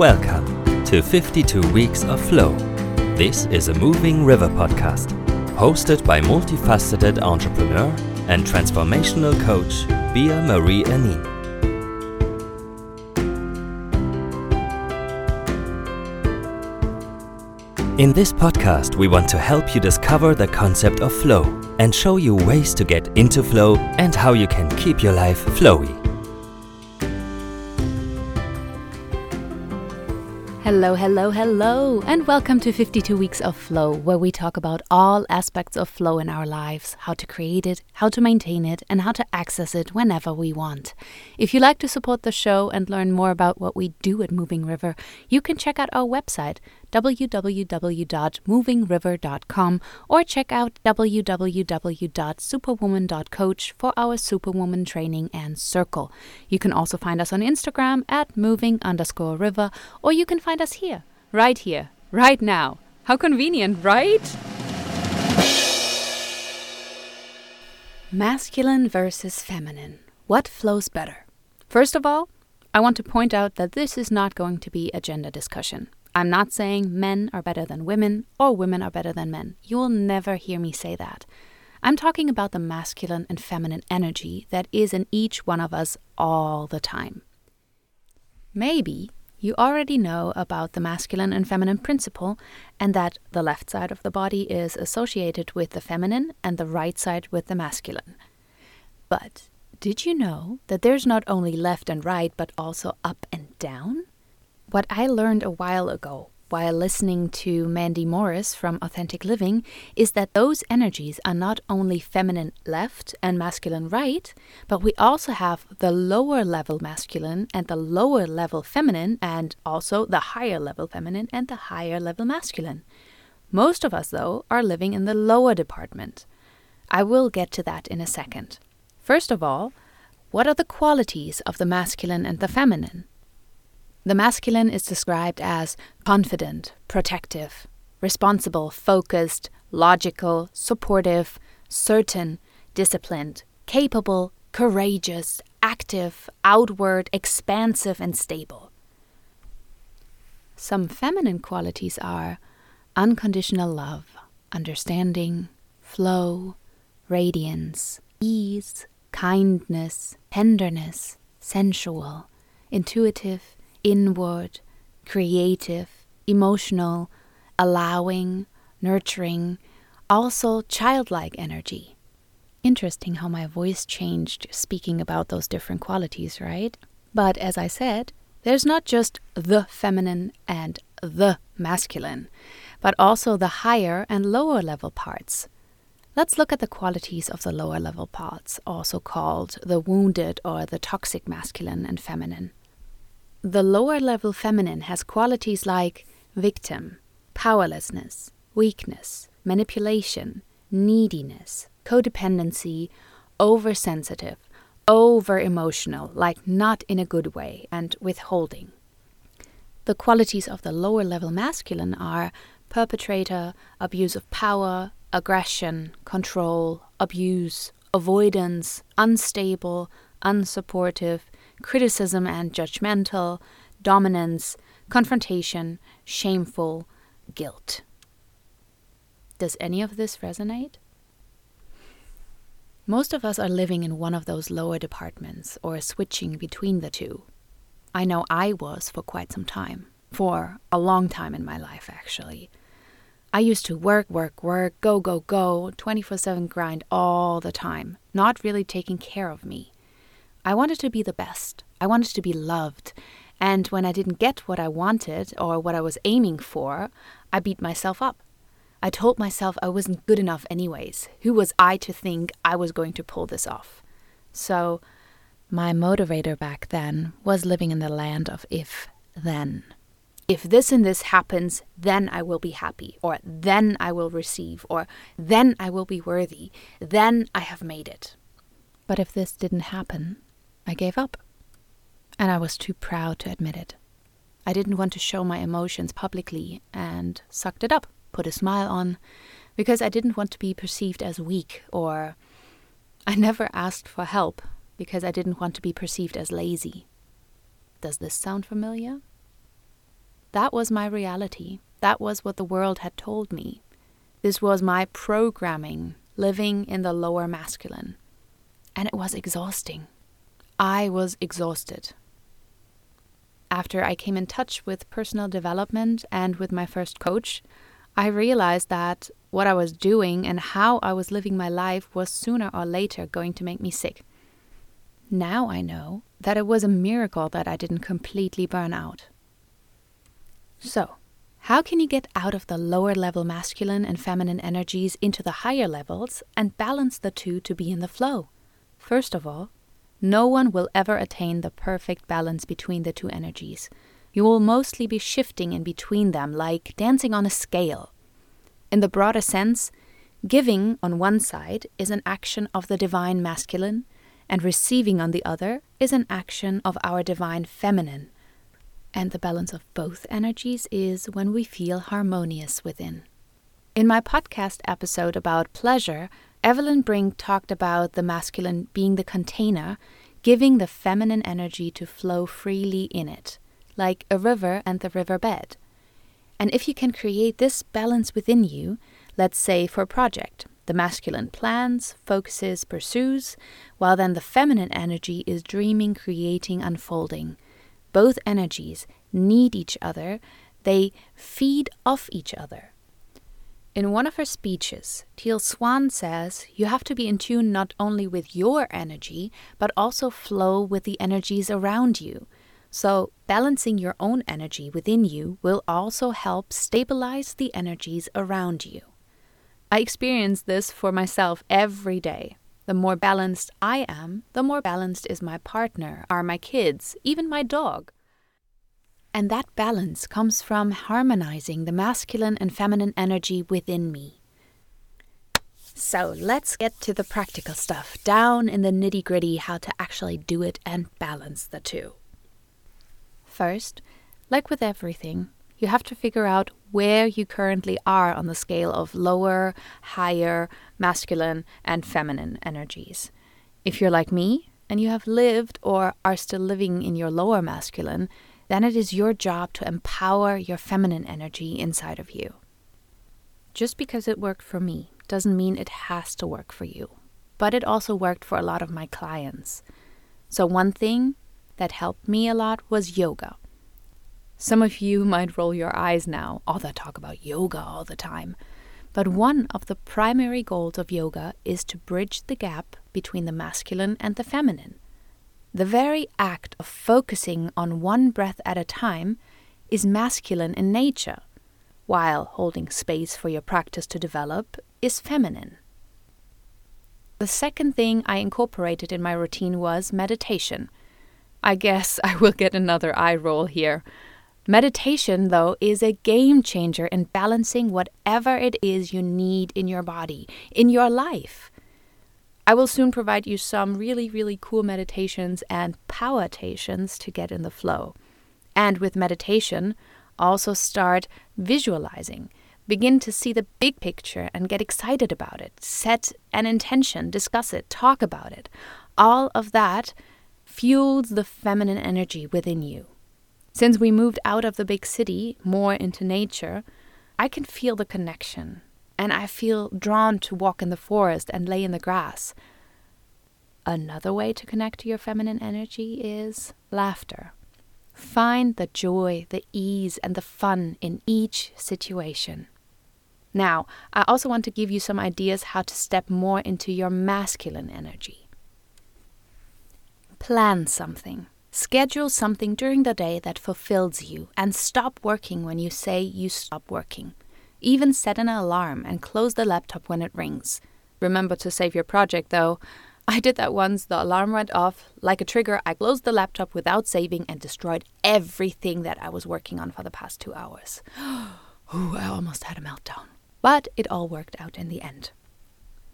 Welcome to 52 Weeks of Flow. This is a Moving River podcast, hosted by multifaceted entrepreneur and transformational coach Bea-Marie Aning. In this podcast, we want to help you discover the concept of flow and show you ways to get into flow and how you can keep your life flowy. Hello, hello, hello, and welcome to 52 Weeks of Flow, where we talk about all aspects of flow in our lives how to create it, how to maintain it, and how to access it whenever we want. If you like to support the show and learn more about what we do at Moving River, you can check out our website, www.movingriver.com, or check out www.superwoman.coach for our Superwoman training and circle. You can also find us on Instagram at moving underscore river, or you can find us here, right here, right now. How convenient, right? Masculine versus feminine. What flows better? First of all, I want to point out that this is not going to be a gender discussion. I'm not saying men are better than women or women are better than men. You will never hear me say that. I'm talking about the masculine and feminine energy that is in each one of us all the time. Maybe you already know about the masculine and feminine principle and that the left side of the body is associated with the feminine and the right side with the masculine. But did you know that there's not only left and right but also up and down? What I learned a while ago while listening to Mandy Morris from Authentic Living is that those energies are not only feminine left and masculine right, but we also have the lower level masculine and the lower level feminine, and also the higher level feminine and the higher level masculine. Most of us, though, are living in the lower department. I will get to that in a second. First of all, what are the qualities of the masculine and the feminine? The masculine is described as confident, protective, responsible, focused, logical, supportive, certain, disciplined, capable, courageous, active, outward, expansive, and stable. Some feminine qualities are unconditional love, understanding, flow, radiance, ease, kindness, tenderness, sensual, intuitive, inward, creative, emotional, allowing, nurturing, also childlike energy. Interesting how my voice changed speaking about those different qualities, right? But as I said, there's not just the feminine and the masculine, but also the higher and lower level parts. Let's look at the qualities of the lower level parts, also called the wounded or the toxic masculine and feminine. The lower level feminine has qualities like victim, powerlessness, weakness, manipulation, neediness, codependency, oversensitive, over emotional, like not in a good way, and withholding. The qualities of the lower level masculine are perpetrator, abuse of power, aggression, control, abuse, avoidance, unstable, unsupportive, criticism and judgmental, dominance, confrontation, shameful, guilt. Does any of this resonate? Most of us are living in one of those lower departments or switching between the two. I know I was for quite some time, for a long time in my life, actually. I used to work, work, work, go, go, go, 24 7 grind all the time, not really taking care of me. I wanted to be the best. I wanted to be loved. And when I didn't get what I wanted or what I was aiming for, I beat myself up. I told myself I wasn't good enough, anyways. Who was I to think I was going to pull this off? So, my motivator back then was living in the land of if then. If this and this happens, then I will be happy, or then I will receive, or then I will be worthy, then I have made it. But if this didn't happen, I gave up. And I was too proud to admit it. I didn't want to show my emotions publicly and sucked it up, put a smile on, because I didn't want to be perceived as weak, or I never asked for help because I didn't want to be perceived as lazy. Does this sound familiar? That was my reality. That was what the world had told me. This was my programming, living in the lower masculine. And it was exhausting. I was exhausted. After I came in touch with personal development and with my first coach, I realized that what I was doing and how I was living my life was sooner or later going to make me sick. Now I know that it was a miracle that I didn't completely burn out. So, how can you get out of the lower level masculine and feminine energies into the higher levels and balance the two to be in the flow? First of all, no one will ever attain the perfect balance between the two energies. You will mostly be shifting in between them like dancing on a scale. In the broader sense, giving on one side is an action of the divine masculine, and receiving on the other is an action of our divine feminine and the balance of both energies is when we feel harmonious within. In my podcast episode about pleasure, Evelyn Brink talked about the masculine being the container, giving the feminine energy to flow freely in it, like a river and the riverbed. And if you can create this balance within you, let's say for a project, the masculine plans, focuses, pursues, while then the feminine energy is dreaming, creating, unfolding both energies need each other, they feed off each other. In one of her speeches, Teal Swan says you have to be in tune not only with your energy, but also flow with the energies around you. So, balancing your own energy within you will also help stabilize the energies around you. I experience this for myself every day. The more balanced I am, the more balanced is my partner, are my kids, even my dog. And that balance comes from harmonizing the masculine and feminine energy within me. So let's get to the practical stuff, down in the nitty gritty, how to actually do it and balance the two. First, like with everything, you have to figure out where you currently are on the scale of lower, higher, masculine, and feminine energies. If you're like me and you have lived or are still living in your lower masculine, then it is your job to empower your feminine energy inside of you. Just because it worked for me doesn't mean it has to work for you, but it also worked for a lot of my clients. So, one thing that helped me a lot was yoga. Some of you might roll your eyes now. All that talk about yoga all the time. But one of the primary goals of yoga is to bridge the gap between the masculine and the feminine. The very act of focusing on one breath at a time is masculine in nature, while holding space for your practice to develop is feminine. The second thing I incorporated in my routine was meditation. I guess I will get another eye roll here. Meditation, though, is a game changer in balancing whatever it is you need in your body, in your life. I will soon provide you some really, really cool meditations and powerations to get in the flow. And with meditation, also start visualizing. Begin to see the big picture and get excited about it. Set an intention, discuss it, talk about it. All of that fuels the feminine energy within you. Since we moved out of the big city more into nature, I can feel the connection and I feel drawn to walk in the forest and lay in the grass. Another way to connect to your feminine energy is laughter. Find the joy, the ease, and the fun in each situation. Now, I also want to give you some ideas how to step more into your masculine energy. Plan something. Schedule something during the day that fulfills you and stop working when you say you stop working. Even set an alarm and close the laptop when it rings. Remember to save your project though. I did that once, the alarm went off. Like a trigger, I closed the laptop without saving and destroyed everything that I was working on for the past two hours. Ooh, I almost had a meltdown. But it all worked out in the end.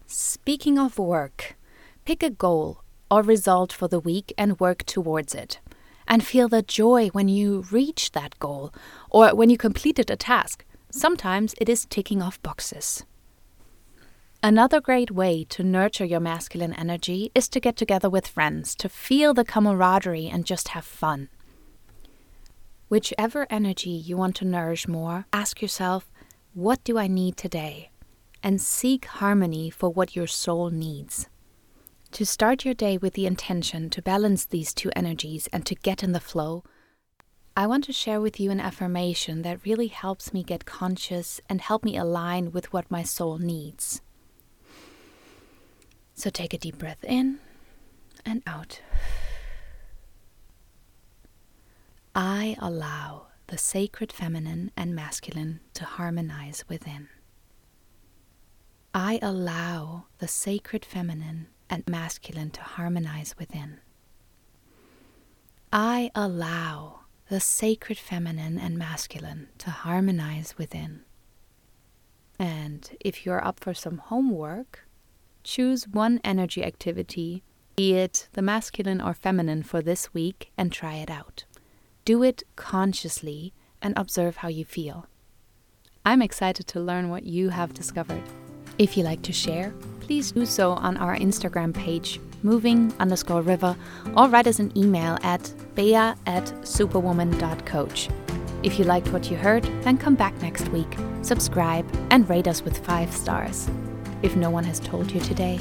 Speaking of work, pick a goal or result for the week and work towards it. And feel the joy when you reach that goal or when you completed a task. Sometimes it is ticking off boxes. Another great way to nurture your masculine energy is to get together with friends, to feel the camaraderie and just have fun. Whichever energy you want to nourish more, ask yourself, what do I need today? And seek harmony for what your soul needs. To start your day with the intention to balance these two energies and to get in the flow, I want to share with you an affirmation that really helps me get conscious and help me align with what my soul needs. So take a deep breath in and out. I allow the sacred feminine and masculine to harmonize within. I allow the sacred feminine and masculine to harmonize within. I allow the sacred feminine and masculine to harmonize within. And if you're up for some homework, choose one energy activity, be it the masculine or feminine, for this week and try it out. Do it consciously and observe how you feel. I'm excited to learn what you have discovered. If you like to share, please do so on our Instagram page, moving underscore river, or write us an email at bea at superwoman.coach. If you liked what you heard, then come back next week, subscribe, and rate us with five stars. If no one has told you today,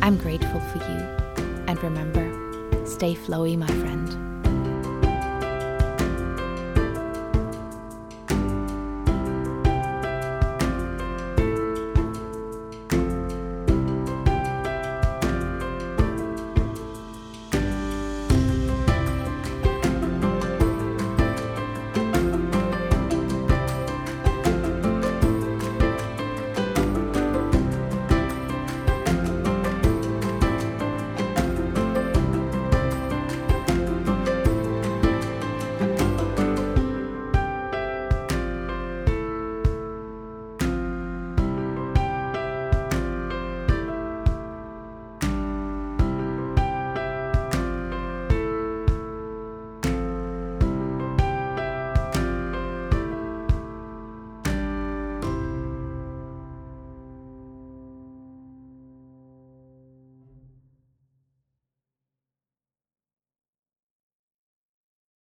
I'm grateful for you. And remember, stay flowy, my friend.